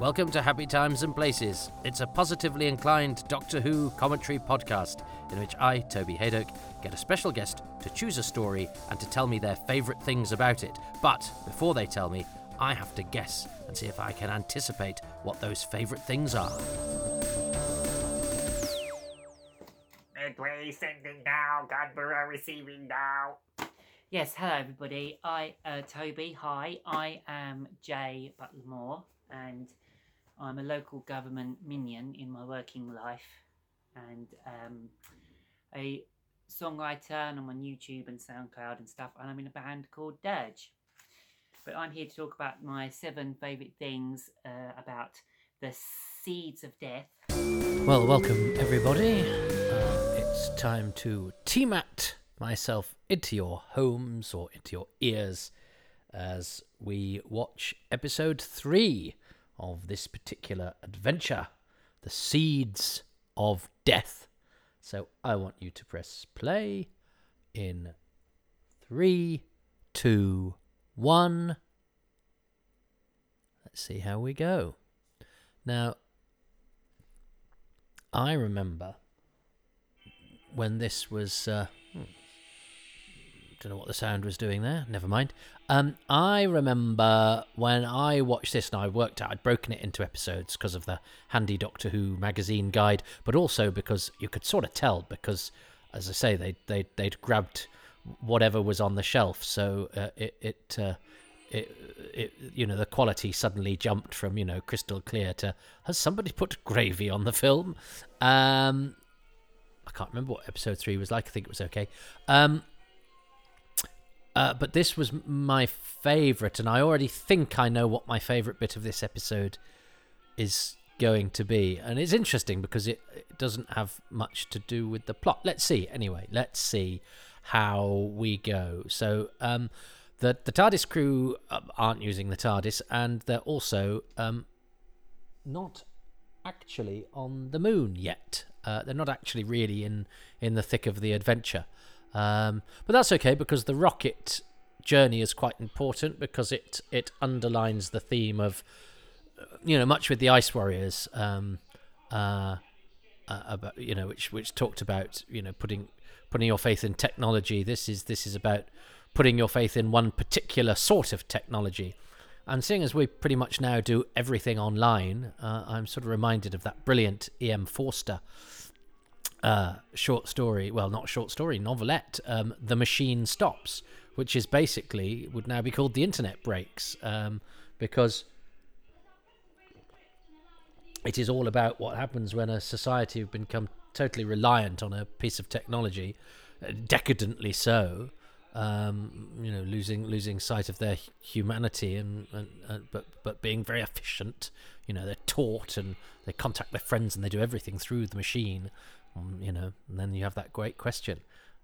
Welcome to Happy Times and Places. It's a positively inclined Doctor Who commentary podcast in which I, Toby Hadoke, get a special guest to choose a story and to tell me their favourite things about it. But before they tell me, I have to guess and see if I can anticipate what those favourite things are. Midway sending now, Godborough receiving now. Yes, hello everybody. I, uh, Toby. Hi, I am Jay Butlermore, and I'm a local government minion in my working life, and um, a songwriter, and I'm on YouTube and SoundCloud and stuff, and I'm in a band called Dirge. But I'm here to talk about my seven favourite things uh, about the seeds of death. Well, welcome everybody. Uh, it's time to T-Mat myself into your homes or into your ears as we watch episode three of this particular adventure The Seeds of Death. So I want you to press play in three, two, one. Let's see how we go. Now, I remember when this was. Uh, don't know what the sound was doing there. Never mind. Um, I remember when I watched this, and I worked out I'd broken it into episodes because of the handy Doctor Who magazine guide, but also because you could sort of tell because, as I say, they they they'd grabbed whatever was on the shelf, so uh, it it. Uh, it, it, you know, the quality suddenly jumped from, you know, crystal clear to, has somebody put gravy on the film? Um, I can't remember what episode three was like. I think it was okay. Um, uh, but this was my favourite, and I already think I know what my favourite bit of this episode is going to be. And it's interesting because it, it doesn't have much to do with the plot. Let's see. Anyway, let's see how we go. So, um, the the TARDIS crew um, aren't using the TARDIS, and they're also um, not actually on the moon yet. Uh, they're not actually really in in the thick of the adventure. Um, but that's okay because the rocket journey is quite important because it it underlines the theme of you know much with the Ice Warriors. Um, uh, uh, about you know which which talked about you know putting putting your faith in technology. This is this is about putting your faith in one particular sort of technology. And seeing as we pretty much now do everything online, uh, I'm sort of reminded of that brilliant E.M. Forster uh, short story, well, not short story, novelette, um, The Machine Stops, which is basically, would now be called The Internet Breaks, um, because it is all about what happens when a society have become totally reliant on a piece of technology, uh, decadently so, um, you know, losing losing sight of their humanity and, and, and, but but being very efficient. You know, they're taught and they contact their friends and they do everything through the machine. Um, you know, and then you have that great question.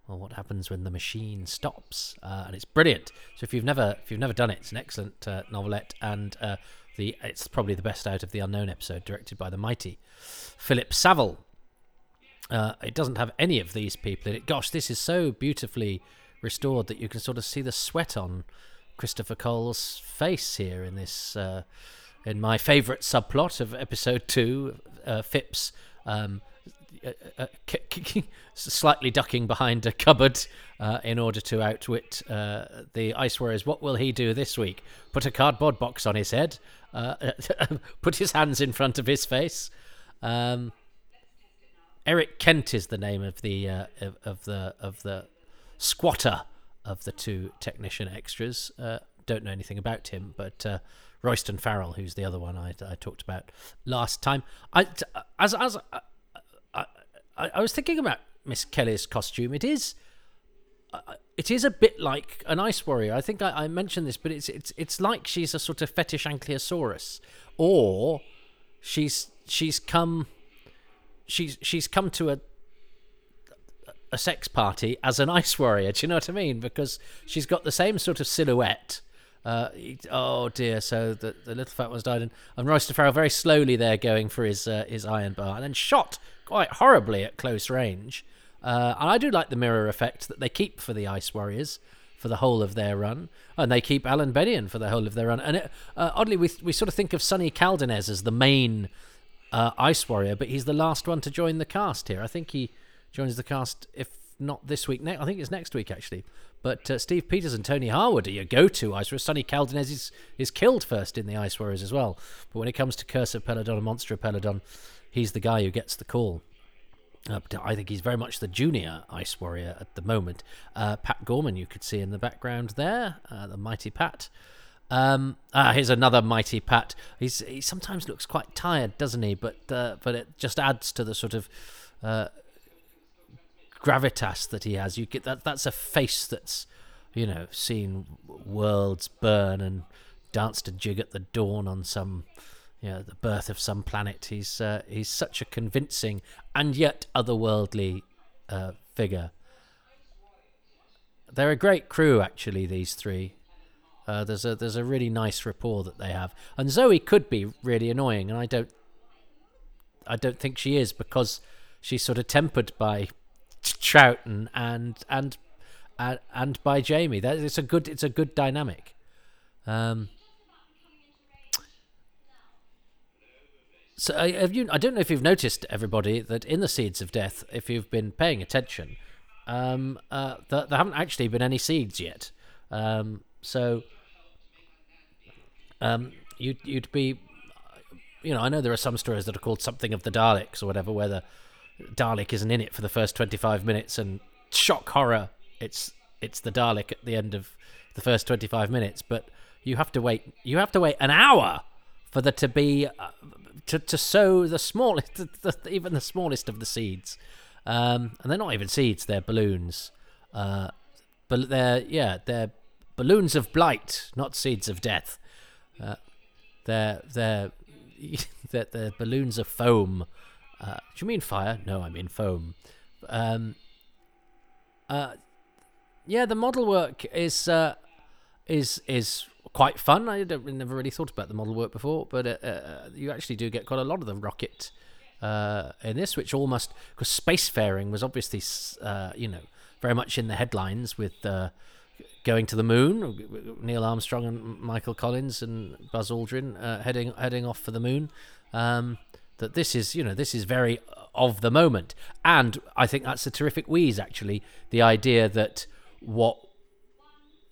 Well, what happens when the machine stops? Uh, and it's brilliant. So if you've never if you've never done it, it's an excellent uh, novelette, and uh, the it's probably the best out of the unknown episode, directed by the mighty Philip Saville. Uh, it doesn't have any of these people in it. Gosh, this is so beautifully restored that you can sort of see the sweat on Christopher Coll's face here in this uh, in my favourite subplot of episode two, uh, Phipps. Um, uh, uh, slightly ducking behind a cupboard uh, in order to outwit uh, the ice warriors. What will he do this week? Put a cardboard box on his head, uh, put his hands in front of his face. Um, Eric Kent is the name of the uh, of, of, the of the squatter of the two technician extras. don't know anything about him, but. Royston Farrell, who's the other one I, I talked about last time. I, as as I, I was thinking about Miss Kelly's costume. It is, uh, it is a bit like an ice warrior. I think I, I, mentioned this, but it's it's it's like she's a sort of fetish ankylosaurus, or she's she's come, she's she's come to a a sex party as an ice warrior. Do you know what I mean? Because she's got the same sort of silhouette. Uh, oh dear! So the, the little fat one's died, and, and Royston Farrell very slowly there going for his uh, his iron bar, and then shot quite horribly at close range. Uh, and I do like the mirror effect that they keep for the Ice Warriors for the whole of their run, and they keep Alan Bennion for the whole of their run. And it, uh, oddly, we we sort of think of Sonny Caldinez as the main uh, Ice Warrior, but he's the last one to join the cast here. I think he joins the cast if not this week. Ne- I think it's next week actually. But uh, Steve Peters and Tony Harwood are your go-to Ice Warriors. Sonny Caldinez is, is killed first in the Ice Warriors as well. But when it comes to Curse of Peladon and Monster of Peladon, he's the guy who gets the call. Uh, I think he's very much the junior Ice Warrior at the moment. Uh, Pat Gorman, you could see in the background there, uh, the mighty Pat. Um, ah, here's another mighty Pat. He's he sometimes looks quite tired, doesn't he? But uh, but it just adds to the sort of uh, gravitas that he has. You get that that's a face that's you know seen worlds burn and danced a jig at the dawn on some you know the birth of some planet. He's uh, he's such a convincing and yet otherworldly uh, figure. They're a great crew, actually. These three. Uh, there's a there's a really nice rapport that they have, and Zoe could be really annoying, and I don't I don't think she is because she's sort of tempered by Troughton and and and, and by Jamie. That it's a good it's a good dynamic. Um, so uh, have you? I don't know if you've noticed, everybody, that in the Seeds of Death, if you've been paying attention, um, uh, that there haven't actually been any seeds yet. Um, so um, you'd you'd be, you know, I know there are some stories that are called something of the Daleks or whatever, where the Dalek isn't in it for the first twenty five minutes, and shock horror, it's it's the Dalek at the end of the first twenty five minutes. But you have to wait. You have to wait an hour for there to be uh, to to sow the smallest, the, the, even the smallest of the seeds. Um, and they're not even seeds; they're balloons. Uh, but they're yeah, they're balloons of blight, not seeds of death. Uh, they're they're they're, they're balloons of foam. Uh, do you mean fire? No, I mean foam. Um, uh, yeah, the model work is uh, is is quite fun. I never really thought about the model work before, but uh, uh, you actually do get quite a lot of the rocket uh, in this, which almost because spacefaring was obviously uh, you know very much in the headlines with going to the moon. Neil Armstrong and Michael Collins and Buzz Aldrin heading heading off for the moon. Um, that this is you know this is very of the moment, and I think that's a terrific wheeze actually. The idea that what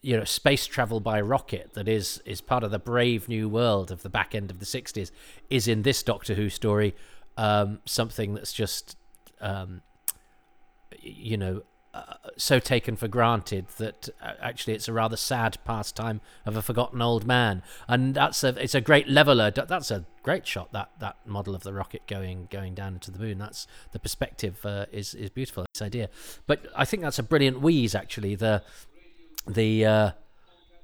you know space travel by rocket that is is part of the brave new world of the back end of the 60s is in this doctor who story um, something that's just um, you know uh, so taken for granted that uh, actually it's a rather sad pastime of a forgotten old man and that's a it's a great leveler that's a great shot that that model of the rocket going going down into the moon that's the perspective uh, is is beautiful this idea but i think that's a brilliant wheeze actually the the uh,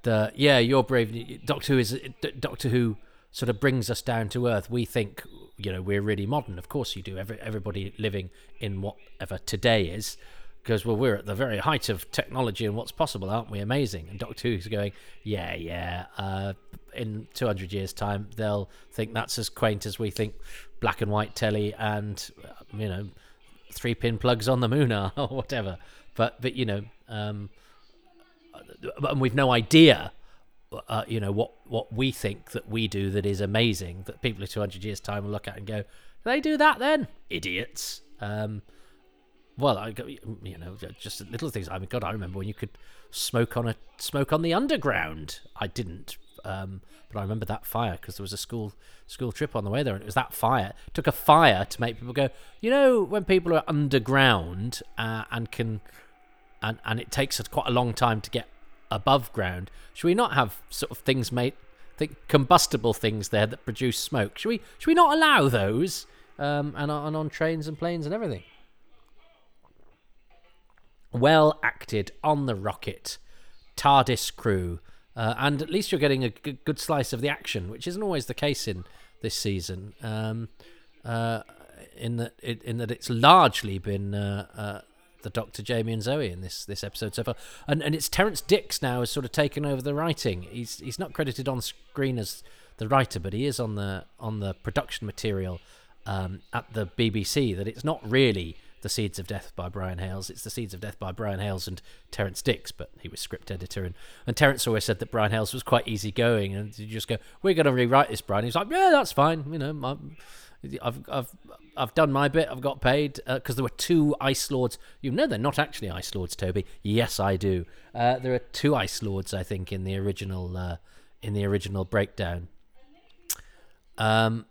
the yeah, you're brave. Doctor Who is Doctor Who sort of brings us down to earth. We think you know we're really modern. Of course you do. Every, everybody living in whatever today is. Because well, we're at the very height of technology and what's possible, aren't we? Amazing. And Doctor Who's going, yeah, yeah. Uh, in 200 years' time, they'll think that's as quaint as we think black and white telly and you know three pin plugs on the moon are or whatever. But but you know, um, and we've no idea uh, you know what what we think that we do that is amazing that people in 200 years time will look at and go they do that then idiots um, well I, you know just little things i mean god i remember when you could smoke on a smoke on the underground i didn't um, but i remember that fire because there was a school school trip on the way there and it was that fire it took a fire to make people go you know when people are underground uh, and can and and it takes quite a long time to get above ground. Should we not have sort of things made, think combustible things there that produce smoke? Should we should we not allow those? Um, and, and on trains and planes and everything. Well acted on the rocket, TARDIS crew, uh, and at least you're getting a g- good slice of the action, which isn't always the case in this season. Um, uh, in that, it, in that it's largely been uh, uh the Doctor, Jamie, and Zoe in this this episode so far. And and it's Terrance Dicks now has sort of taken over the writing. He's he's not credited on screen as the writer, but he is on the on the production material um, at the BBC. That it's not really The Seeds of Death by Brian Hayles. It's The Seeds of Death by Brian Hayles and Terrance Dicks, but he was script editor. And, and Terrance always said that Brian Hayles was quite easygoing. And you just go, We're going to rewrite this, Brian. He's like, Yeah, that's fine. You know, I'm, I've, I've, I've done my bit. I've got paid because uh, there were two Ice Lords. You know, they're not actually Ice Lords, Toby. Yes, I do. Uh, there are two Ice Lords, I think, in the original uh, in the original breakdown. Um,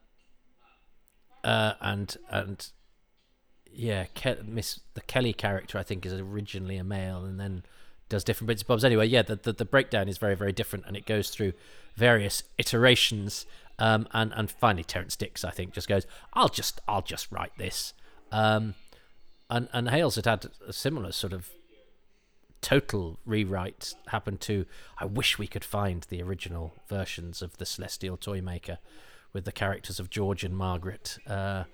uh, and and yeah, Ke- Miss the Kelly character I think is originally a male and then does different bits and bobs. Anyway, yeah, the, the, the breakdown is very very different and it goes through various iterations. Um, and and finally Terrance Dicks I think just goes, I'll just I'll just write this. Um, and and Hayles had had a similar sort of total rewrite happen to. I wish we could find the original versions of the Celestial Toymaker with the characters of George and Margaret. Uh,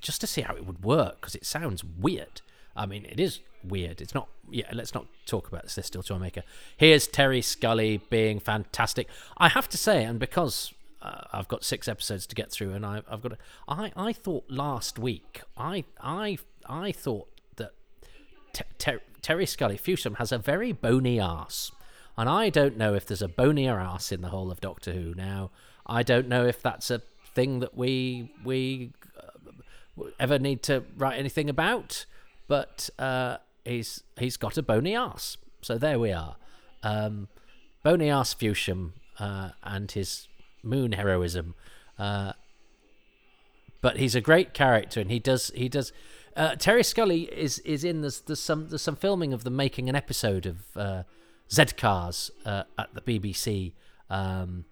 just to see how it would work because it sounds weird. I mean, it is weird. It's not. Yeah, let's not talk about this. Still Toymaker. Here's Terry Scully being fantastic. I have to say, and because uh, I've got six episodes to get through, and I, have got. A, I I thought last week. I I I thought that ter- Terry Scully Fewsham has a very bony ass, and I don't know if there's a bonier ass in the whole of Doctor Who now. I don't know if that's a thing that we we ever need to write anything about, but uh, he's he's got a bony ass. So there we are. Um, bony ass Fewsham uh, and his moon heroism. Uh, but he's a great character, and he does he does. Uh, Terry Scully is is in there's, there's some there's some filming of them making an episode of uh, Z Cars uh, at the BBC. Um,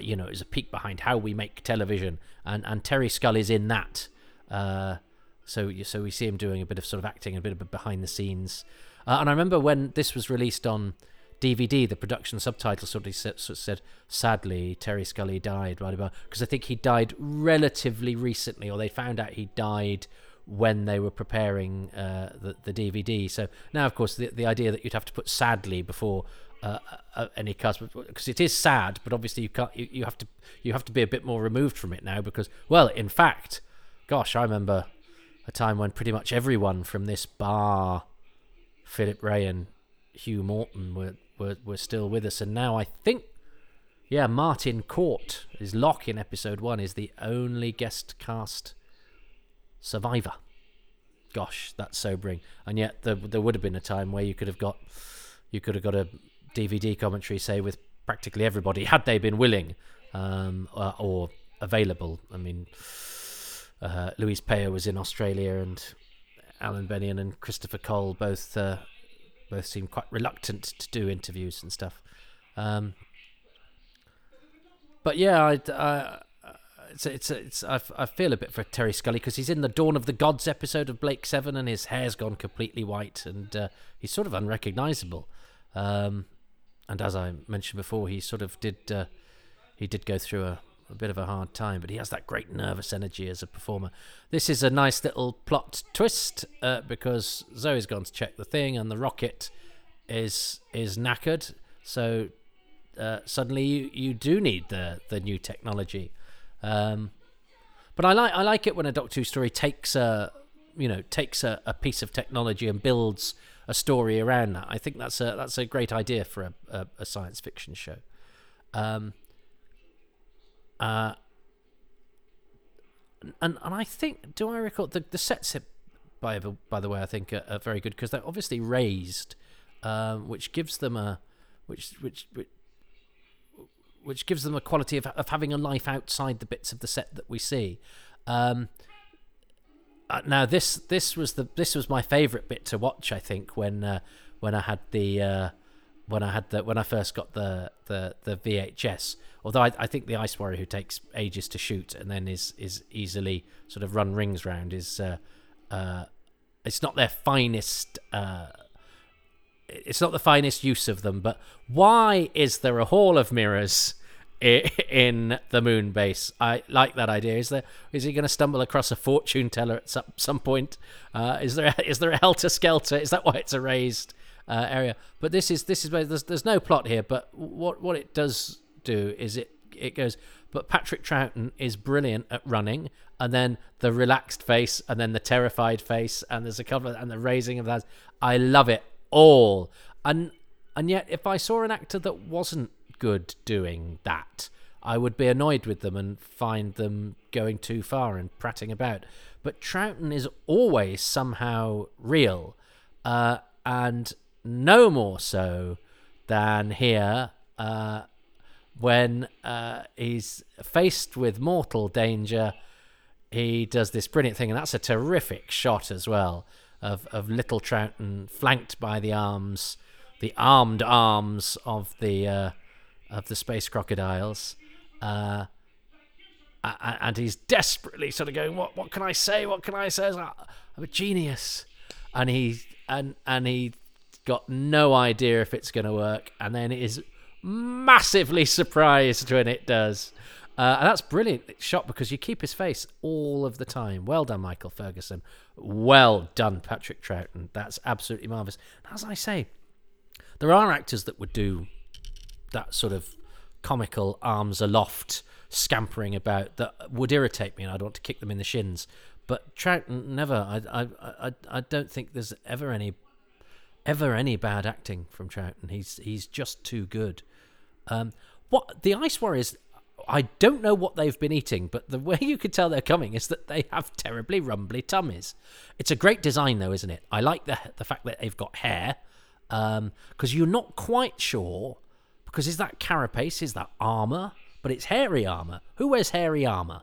you know, is a peek behind how we make television, and and Terry Scully's in that. Uh, so so we see him doing a bit of sort of acting, a bit of behind the scenes. Uh, and I remember when this was released on DVD, the production subtitle sort of said, sort of said "Sadly, Terry Scully died," because I think he died relatively recently, or they found out he died when they were preparing uh, the the DVD. So now, of course, the the idea that you'd have to put "sadly" before uh, uh, any cast because it is sad, but obviously you can't. You, you have to you have to be a bit more removed from it now because, well, in fact, gosh, I remember a time when pretty much everyone from this bar, Philip Ray and Hugh Morton were, were, were still with us. And now I think, yeah, Martin Cort, is Locke in episode one, is the only guest cast survivor. Gosh, that's sobering. And yet there, there would have been a time where you could have got you could have got a DVD commentary, say, with practically everybody, had they been willing um, or, or available. I mean, uh, Louise Pajo was in Australia, and Alan Bennion and Christopher Coll both uh, both seemed quite reluctant to do interviews and stuff. Um, but yeah, I, I, it's it's it's I, I feel a bit for Terry Scully because he's in the Dawn of the Gods episode of Blake Seven, and his hair's gone completely white, and uh, he's sort of unrecognizable. Um, and as I mentioned before, he sort of did uh, he did go through a a bit of a hard time, but he has that great nervous energy as a performer. This is a nice little plot twist uh, because Zoe's gone to check the thing, and the rocket is is knackered. So uh, suddenly you, you do need the the new technology. Um, but I like I like it when a Doctor Who story takes a you know takes a, a piece of technology and builds a story around that. I think that's a that's a great idea for a, a, a science fiction show. Um, uh, and and I think do I recall the the sets by the by the way I think are, are very good because they're obviously raised, um, which gives them a which which which which gives them a quality of of having a life outside the bits of the set that we see. Um, uh, now this this was the this was my favourite bit to watch. I think when uh, when I had the uh, when I had the when I first got the the the VHS. Although I, I think the Ice Warrior who takes ages to shoot and then is is easily sort of run rings round is uh, uh, it's not their finest. Uh, it's not the finest use of them, but why is there a hall of mirrors in the moon base? I like that idea. Is there? Is he going to stumble across a fortune teller at some, some point? Uh, is there? Is there a helter skelter? Is that why it's erased? uh, area. But this is this is there's there's no plot here. But what what it does do is it it goes. But Patrick Troughton is brilliant at running, and then the relaxed face, and then the terrified face, and there's a couple, of, and the raising of that. I love it all, and and yet if I saw an actor that wasn't good doing that, I would be annoyed with them and find them going too far and prattling about. But Troughton is always somehow real, uh, and no more so than here uh, when uh, he's faced with mortal danger. He does this brilliant thing, and that's a terrific shot as well of, of little Troughton flanked by the arms, the armed arms of the uh, of the space crocodiles. Uh, and he's desperately sort of going, "What? What can I say? What can I say? I'm a genius," and he and and he got no idea if it's going to work, and then is massively surprised when it does. Uh, and that's brilliant shot because you keep his face all of the time. Well done, Michael Ferguson. Well done, Patrick Troughton. That's absolutely marvelous. As I say, there are actors that would do that sort of comical arms aloft scampering about that would irritate me and I'd want to kick them in the shins. But Troughton never. I I I, I don't think there's ever any ever any bad acting from Troughton. He's he's just too good. Um, what the Ice Warriors? I don't know what they've been eating, but the way you could tell they're coming is that they have terribly rumbly tummies. It's a great design, though, isn't it? I like the the fact that they've got hair, because um, you're not quite sure. Because is that carapace? Is that armor? But it's hairy armor. Who wears hairy armor?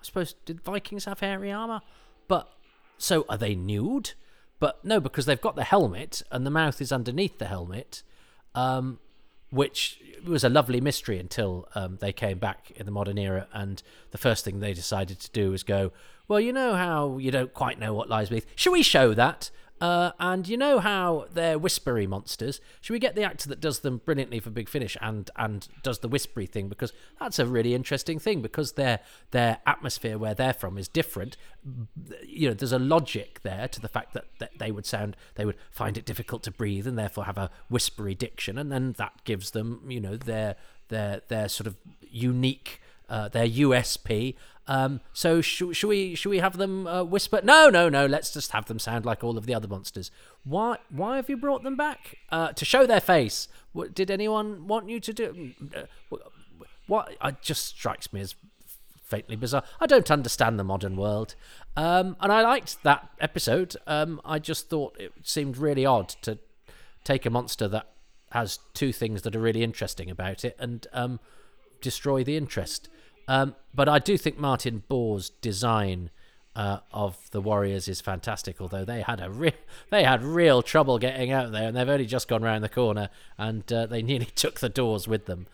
I suppose did Vikings have hairy armor? But so are they nude? But no, because they've got the helmet and the mouth is underneath the helmet, um, which was a lovely mystery until um, they came back in the modern era. And the first thing they decided to do was go, well, you know how you don't quite know what lies beneath. Shall we show that? Uh, and you know how they're whispery monsters. Should we get the actor that does them brilliantly for Big Finish and and does the whispery thing because that's a really interesting thing because their their atmosphere where they're from is different. You know, there's a logic there to the fact that, that they would sound they would find it difficult to breathe and therefore have a whispery diction, and then that gives them you know their their their sort of unique uh, their USP. Um, so should, we should we have them uh, whisper? No, no, no. Let's just have them sound like all of the other monsters. Why why have you brought them back uh, to show their face? What, did anyone want you to do? Uh, what it just strikes me as faintly bizarre. I don't understand the modern world, um, and I liked that episode. Um, I just thought it seemed really odd to take a monster that has two things that are really interesting about it and um, destroy the interest. Um, but I do think Martin Baugh's design uh, of the Warriors is fantastic. Although they had a re- they had real trouble getting out there, and they've only just gone round the corner, and uh, they nearly took the doors with them.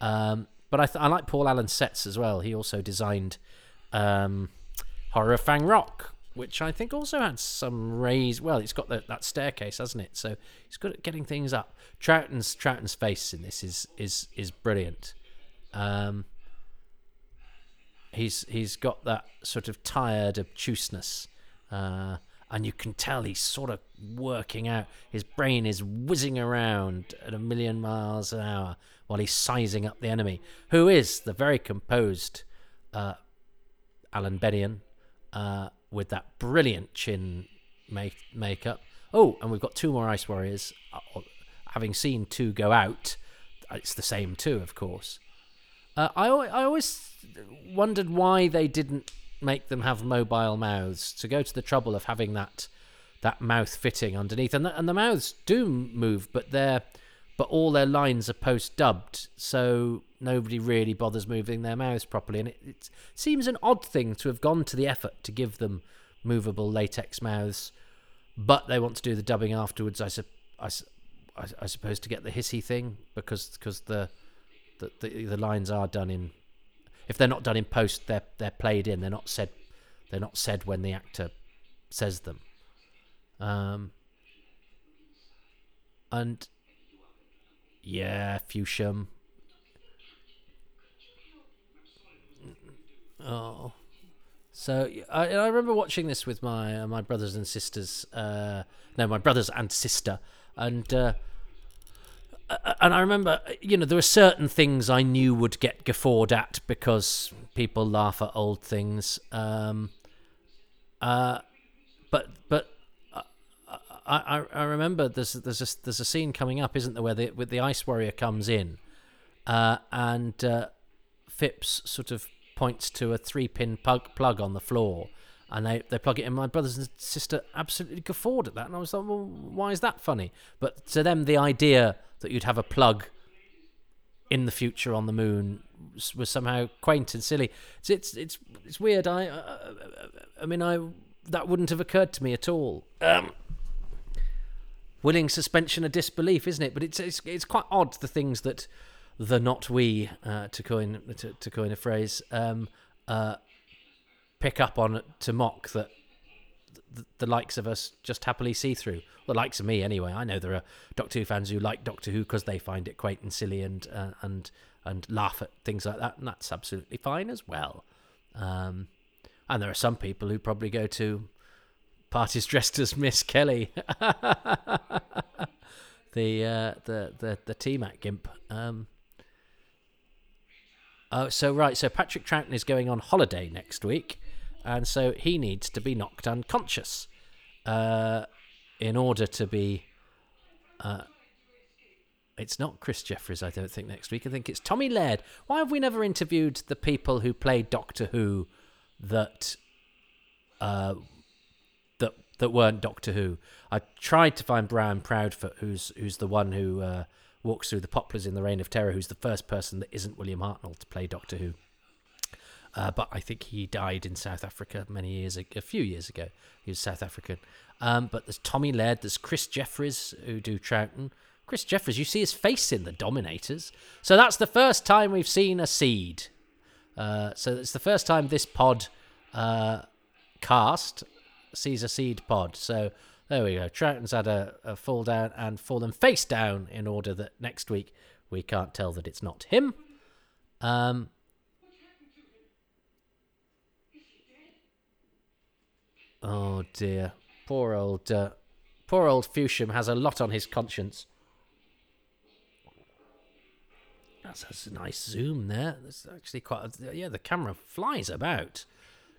Um, but I, th- I like Paul Allen's sets as well. He also designed um, Horror of Fang Rock, which I think also had some rays. Well, it's got the, that staircase, hasn't it? So he's good at getting things up. Troughton's Troughton's face in this is is is brilliant. Um, he's he's got that sort of tired obtuseness, uh, and you can tell he's sort of working out. His brain is whizzing around at a million miles an hour while he's sizing up the enemy, who is the very composed uh, Alan Bennion uh, with that brilliant chin make makeup. Oh, and we've got two more Ice Warriors. Uh, having seen two go out, it's the same two, of course. Uh, I I always wondered why they didn't make them have mobile mouths to go to the trouble of having that that mouth fitting underneath, and the, and the mouths do move, but they're but all their lines are post dubbed, so nobody really bothers moving their mouths properly, and it, it seems an odd thing to have gone to the effort to give them movable latex mouths, but they want to do the dubbing afterwards. I, su- I, su- I, I suppose to get the hissy thing because because the the, the, the lines are done in if they're not done in post they're they're played in. They're not said they're not said when the actor says them. Um and yeah Fewsham oh. So I, I remember watching this with my uh, my brothers and sisters uh no my brothers and sister. And uh, and I remember, you know, there were certain things I knew would get guffawed at because people laugh at old things. Um, uh, but but uh, I, I I remember there's there's a, there's a scene coming up, isn't there, where the where the ice warrior comes in, uh, and uh, Phipps sort of points to a three pin plug plug on the floor, and they, they plug it in. My brothers and sister absolutely guffawed at that, and I was like, well, why is that funny? But to them, the idea that you'd have a plug in the future on the moon was, somehow quaint and silly. It's it's it's, it's weird. I uh, I mean I that wouldn't have occurred to me at all. Um, willing suspension of disbelief, isn't it? But it's it's it's quite odd the things that the not we uh, to coin to, to coin a phrase um, uh, pick up on to mock that the, the likes of us just happily see through. The likes of me, anyway. I know there are Doctor Who fans who like Doctor Who because they find it quaint and silly and uh, and and laugh at things like that, and that's absolutely fine as well. Um, and there are some people who probably go to parties dressed as Miss Kelly, the uh, the the the T-Mat Gimp. Um, oh, so right, so Patrick Troughton is going on holiday next week, and so he needs to be knocked unconscious uh, in order to be. Uh, it's not Chris Jeffries, I don't think, next week. I think it's Tommy Laird. Why have we never interviewed the people who played Doctor Who that uh, that that weren't Doctor Who? I tried to find Brian Proudfoot, who's who's the one who uh, walks through the poplars in the Reign of Terror, who's the first person that isn't William Hartnell to play Doctor Who. Uh, but I think he died in South Africa many years ago, a few years ago. He was South African. Um, but there's Tommy Laird, there's Chris Jeffries who do Troughton. Chris Jeffries, you see his face in the Dominators. So that's the first time we've seen a seed. Uh, so it's the first time this pod uh, cast sees a seed pod. So there we go. Troughton's had a, a fall down and fallen face down in order that next week we can't tell that it's not him. Um, oh dear, poor old, uh, poor old Fewsham has a lot on his conscience. That's, that's a nice zoom there. That's actually quite. A, yeah, the camera flies about.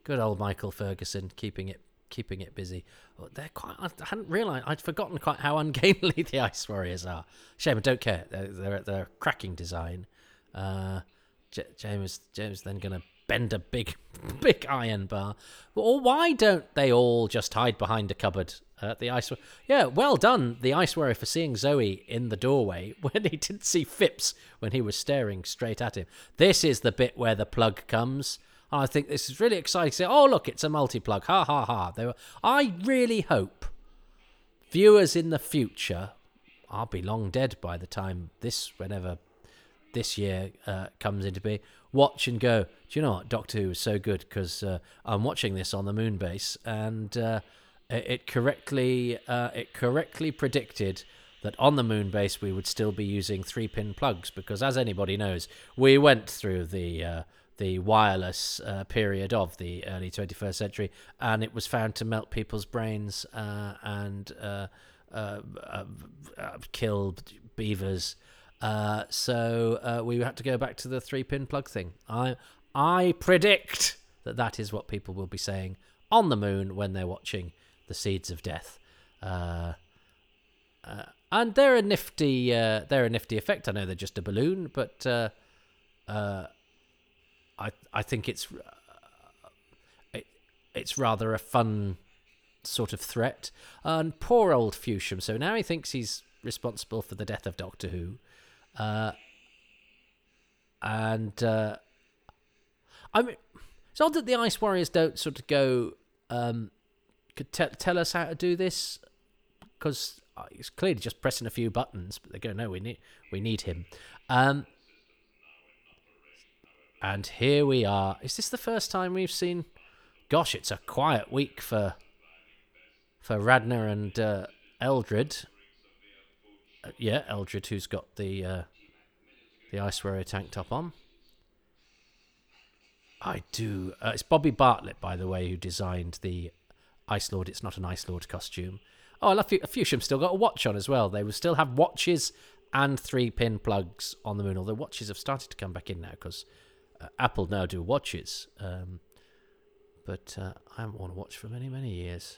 Good old Michael Ferguson keeping it keeping it busy. Oh, they're quite. I hadn't realised. I'd forgotten quite how ungainly the Ice Warriors are. Shame I don't care. They're they're, they're cracking design. Uh, J- James James then gonna bend a big big iron bar. Or why don't they all just hide behind a cupboard? Uh, the ice, yeah, well done, the ice warrior for seeing Zoe in the doorway when he didn't see Phipps when he was staring straight at him. This is the bit where the plug comes. I think this is really exciting. Say, oh look, it's a multi-plug. Ha ha ha. They were. I really hope viewers in the future. I'll be long dead by the time this, whenever this year uh, comes into being. Watch and go. Do you know what? Doctor Who is so good because uh, I'm watching this on the moon base and. Uh, it correctly uh, it correctly predicted that on the moon base we would still be using three pin plugs because as anybody knows we went through the uh, the wireless uh, period of the early 21st century and it was found to melt people's brains uh, and uh, uh, kill beavers so we had to go back to the three pin plug thing i i predict that that is what people will be saying on the moon when they're watching the seeds of death. Uh, uh, and they're a nifty, uh, they're a nifty effect. I know they're just a balloon, but uh, uh, I I think it's uh, it, it's rather a fun sort of threat. And poor old Fewsham. So now he thinks he's responsible for the death of Doctor Who, and I mean, it's odd that the Ice Warriors don't sort of go. Um, could te- tell us how to do this? Because uh, it's clearly just pressing a few buttons, but they go, no, we need we need him. Um, and here we are. Is this the first time we've seen? Gosh, it's a quiet week for for Radnor and uh, Eldred. Uh, yeah, Eldred, who's got the uh, the Ice Warrior tank top on. I do. Uh, it's Bobi Bartlett, by the way, who designed the Ice Lord. It's not an Ice Lord costume. Oh, I love Fewsham still got a watch on as well. They will still have watches and three pin plugs on the moon. Although watches have started to come back in now because uh, Apple now do watches. Um, but uh, I haven't worn a watch for many, many years.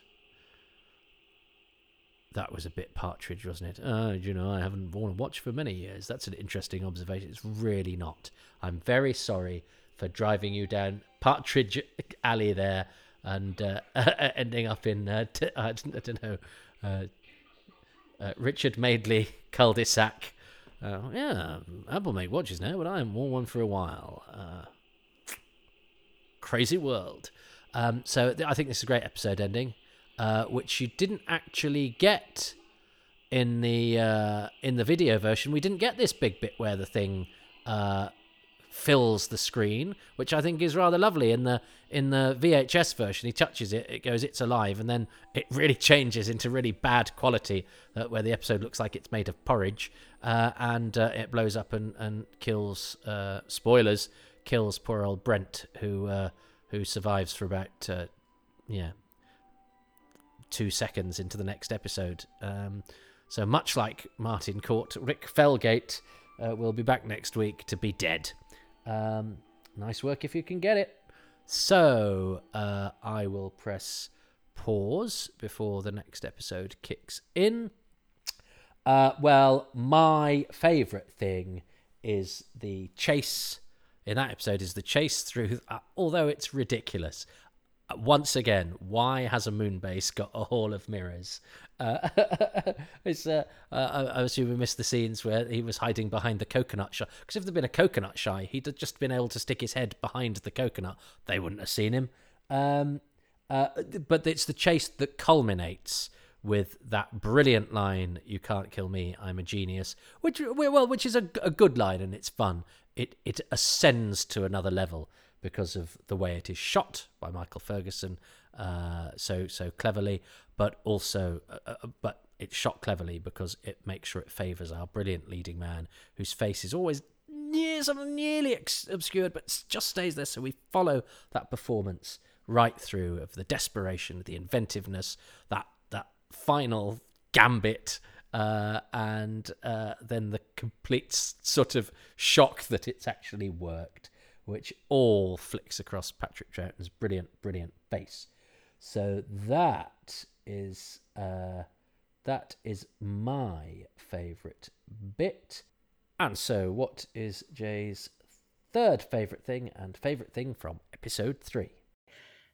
That was a bit partridge, wasn't it? Uh, you know, I haven't worn a watch for many years. That's an interesting observation. It's really not. I'm very sorry for driving you down Partridge Alley there and uh, ending up in, uh, t- I don't know, uh, uh, Richard Madeley cul-de-sac. Uh, yeah, Apple make watches now, but I haven't worn one for a while. Uh, crazy world. Um, so th- I think this is a great episode ending, uh, which you didn't actually get in the uh, in the video version. We didn't get this big bit where the thing uh, fills the screen, which I think is rather lovely. In the in the VHS version, he touches it, it goes, "It's alive," and then it really changes into really bad quality, uh, where the episode looks like it's made of porridge, uh, and uh, it blows up and and kills. Uh, spoilers kills poor old Brent, who uh, who survives for about yeah two seconds into the next episode. Um, so much like Martin Cort, Ric Felgate uh, will be back next week to be dead. Um, nice work if you can get it. So uh, I will press pause before the next episode kicks in. Uh, well, my favourite thing is the chase in that episode is the chase through. Uh, although it's ridiculous, once again, why has a moon base got a hall of mirrors? Uh, it's, uh, uh, I, assume we missed the scenes where he was hiding behind the coconut shy. Because if there'd been a coconut shy, he'd have just been able to stick his head behind the coconut. They wouldn't have seen him. Um, uh, but it's the chase that culminates with that brilliant line "You can't kill me, I'm a genius," which well, which is a, a good line and it's fun. It it ascends to another level because of the way it is shot by Michael Ferguson, uh, so so cleverly, but also uh, uh, but it's shot cleverly because it makes sure it favours our brilliant leading man, whose face is always near something nearly ex- obscured, but just stays there. So we follow that performance right through of the desperation, the inventiveness, that that final gambit. Uh, and uh, then the complete sort of shock that it's actually worked which all flicks across Patrick Troughton's brilliant, brilliant face. So that is uh, that is my favourite bit. And so, what is Jay's third favourite thing and favourite thing from episode three?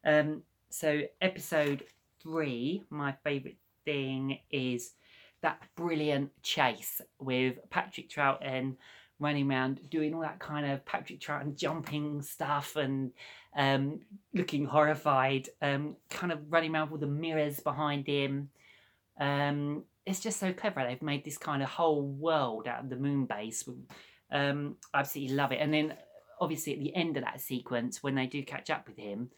Um, so episode three, my favourite thing is that brilliant chase with Patrick Troughton running around doing all that kind of Patrick Troughton jumping stuff and um, looking horrified, um, kind of running around with the mirrors behind him. Um, it's just so clever. They've made this kind of whole world out of the moon base. Um, I absolutely love it. And then, obviously, at the end of that sequence, when they do catch up with him,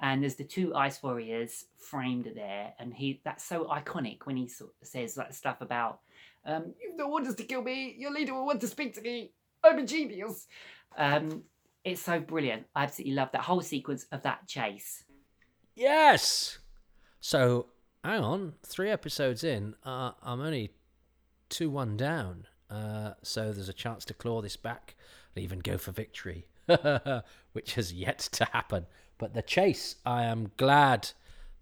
and there's the two ice warriors framed there, and he that's so iconic when he sort of says that stuff about um, "You've no orders to kill me. Your leader will want to speak to me. I'm a genius." Um, it's so brilliant. I absolutely love that whole sequence of that chase. Yes. So hang on, three episodes in, uh, I'm only two one down. Uh, so there's a chance to claw this back and even go for victory, which has yet to happen. But the chase, I am glad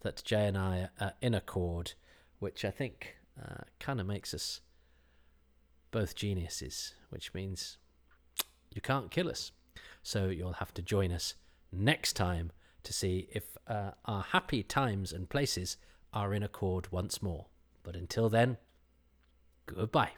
that Jay and I are in accord, which I think uh, kind of makes us both geniuses, which means you can't kill us. So you'll have to join us next time to see if uh, our happy times and places are in accord once more. But until then, goodbye.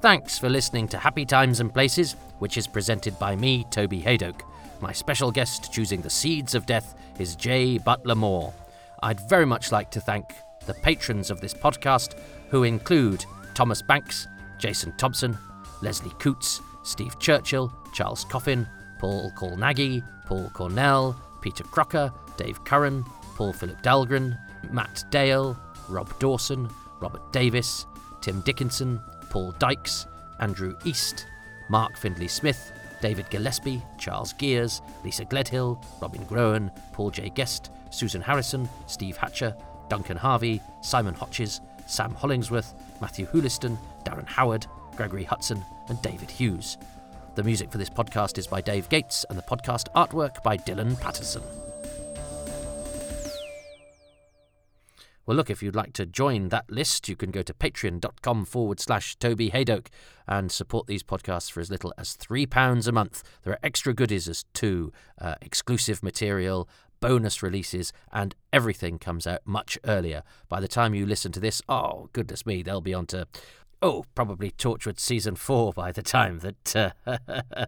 Thanks for listening to Happy Times and Places, which is presented by me, Toby Hadoke. My special guest choosing the seeds of death is Jay Butler Moore. I'd very much like to thank the patrons of this podcast, who include Thomas Banks, Jason Thompson, Leslie Coots, Steve Churchill, Charles Coffin, Paul Cornaghi, Paul Cornell, Peter Crocker, Dave Curran, Paul Philip Dahlgren, Matt Dale, Rob Dawson, Robert Davis, Tim Dickinson, Paul Dykes, Andrew East, Mark Findlay Smith, David Gillespie, Charles Gears, Lisa Gledhill, Robin Groen, Paul J. Guest, Susan Harrison, Steve Hatcher, Duncan Harvey, Simon Hotches, Sam Hollingsworth, Matthew Hooliston, Darren Howard, Gregory Hudson, and David Hughes. The music for this podcast is by Dave Gates, and the podcast artwork by Dylan Patterson. Well, look, if you'd like to join that list, you can go to patreon.com forward slash Toby Hadoke and support these podcasts for as little as £3 a month. There are extra goodies as too, uh, exclusive material, bonus releases, and everything comes out much earlier. By the time you listen to this, oh, goodness me, they'll be on to oh, probably Torchwood season four by the time that uh,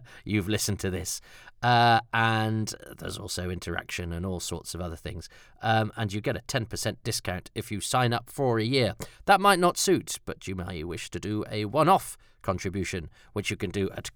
you've listened to this. Uh, and there's also interaction and all sorts of other things. Um, and you get a 10% discount if you sign up for a year. That might not suit, but you may wish to do a one off contribution, which you can do at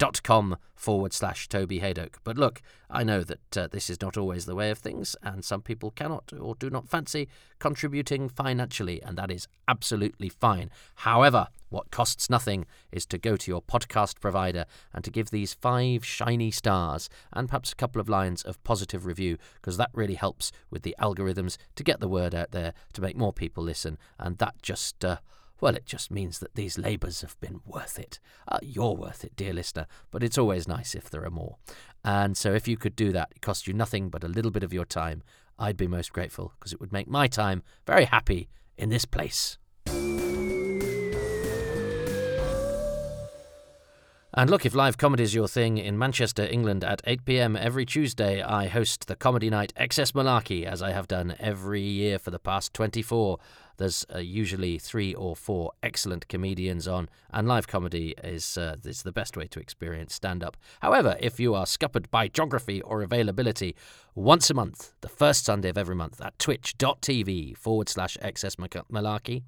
ko-fi.com forward slash Toby Hadoke. But look, I know that uh, this is not always the way of things, and some people cannot or do not fancy contributing financially, and that is absolutely fine. However, what costs nothing is to go to your podcast provider and to give these five shiny stars and perhaps a couple of lines of positive review, because that really helps with the algorithms to get the word out there, to make more people listen, and that just. Uh, well, it just means that these labours have been worth it. Uh, you're worth it, dear listener, but it's always nice if there are more. And so if you could do that, it costs you nothing but a little bit of your time. I'd be most grateful because it would make my time very happy in this place. And look, if live comedy is your thing, in Manchester, England, at 8 pm every Tuesday, I host the comedy night XS Malarkey, as I have done every year for the past 24. There's uh, usually three or four excellent comedians on, and live comedy is, uh, is the best way to experience stand up. However, if you are scuppered by geography or availability, once a month, the first Sunday of every month, at twitch.tv forward slash excess malarkey,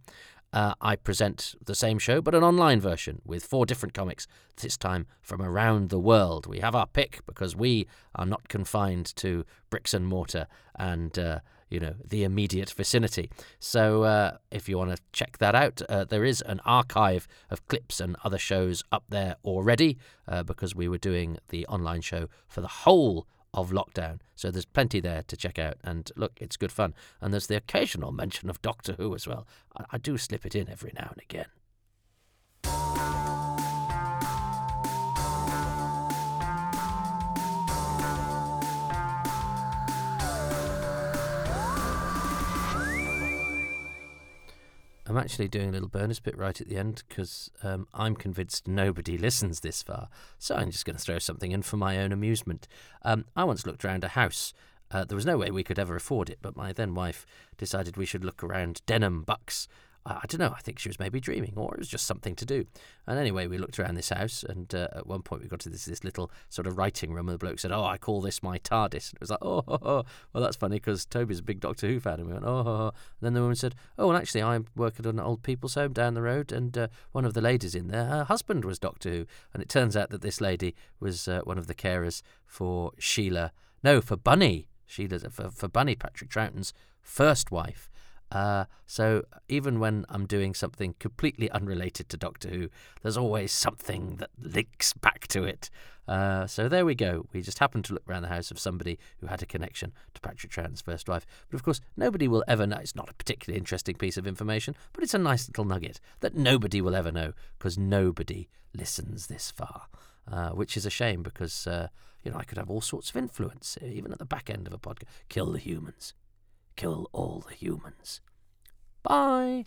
uh, I present the same show, but an online version with four different comics, this time from around the world. We have our pick because we are not confined to bricks and mortar and, uh, you know, the immediate vicinity. So uh, if you want to check that out, uh, there is an archive of clips and other shows up there already uh, because we were doing the online show for the whole of lockdown. So there's plenty there to check out. And look, it's good fun. And there's the occasional mention of Doctor Who as well. I, I do slip it in every now and again. I'm actually doing a little bonus bit right at the end because um, I'm convinced nobody listens this far. So I'm just going to throw something in for my own amusement. Um, I once looked around a house. Uh, there was no way we could ever afford it, but my then wife decided we should look around Denham Bucks I, I don't know. I think she was maybe dreaming, or it was just something to do. And anyway, we looked around this house, and uh, at one point we got to this this little sort of writing room, and the bloke said, "Oh, I call this my TARDIS." And it was like, "Oh, well, that's funny because Toby's a big Doctor Who fan." And we went, "Oh." And then the woman said, "Oh, well, actually, I work at an old people's home down the road, and uh, one of the ladies in there, her husband was Doctor Who." And it turns out that this lady was uh, one of the carers for Sheila, no, for Bunny. Sheila for, for Bunny Patrick Troughton's first wife. Uh, so even when I'm doing something completely unrelated to Doctor Who, there's always something that links back to it. Uh, so there we go. We just happened to look around the house of somebody who had a connection to Patrick Troughton's first wife. But of course, nobody will ever know. It's not a particularly interesting piece of information, but it's a nice little nugget that nobody will ever know because nobody listens this far. Uh, which is a shame because uh, you know I could have all sorts of influence even at the back end of a podcast. Kill the humans kill all the humans. Bye.